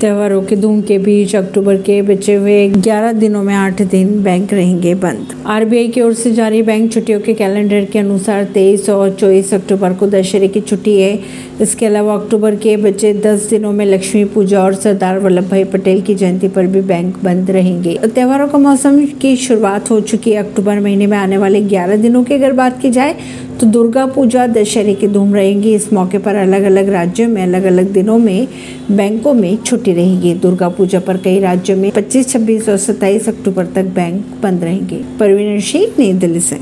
त्योहारों के धूम के बीच अक्टूबर के बचे हुए 11 दिनों में 8 दिन बैंक रहेंगे बंद। आरबीआई की ओर से जारी बैंक छुट्टियों के कैलेंडर के अनुसार 23 और 24 अक्टूबर को दशहरे की छुट्टी है। इसके अलावा अक्टूबर के बचे 10 दिनों में लक्ष्मी पूजा और सरदार वल्लभ भाई पटेल की जयंती पर भी बैंक बंद रहेंगे। त्योहारों का मौसम की शुरुआत हो चुकी है। अक्टूबर महीने में आने वाले ग्यारह दिनों की अगर बात की जाए तो दुर्गा पूजा दशहरे की धूम रहेगी। इस मौके पर अलग अलग राज्यों में अलग अलग दिनों में बैंकों में छुट्टी रहेगी। दुर्गा पूजा पर कई राज्यों में 25, 26 और 27 अक्टूबर तक बैंक बंद रहेंगे। परवीन सिंह नई दिल्ली से।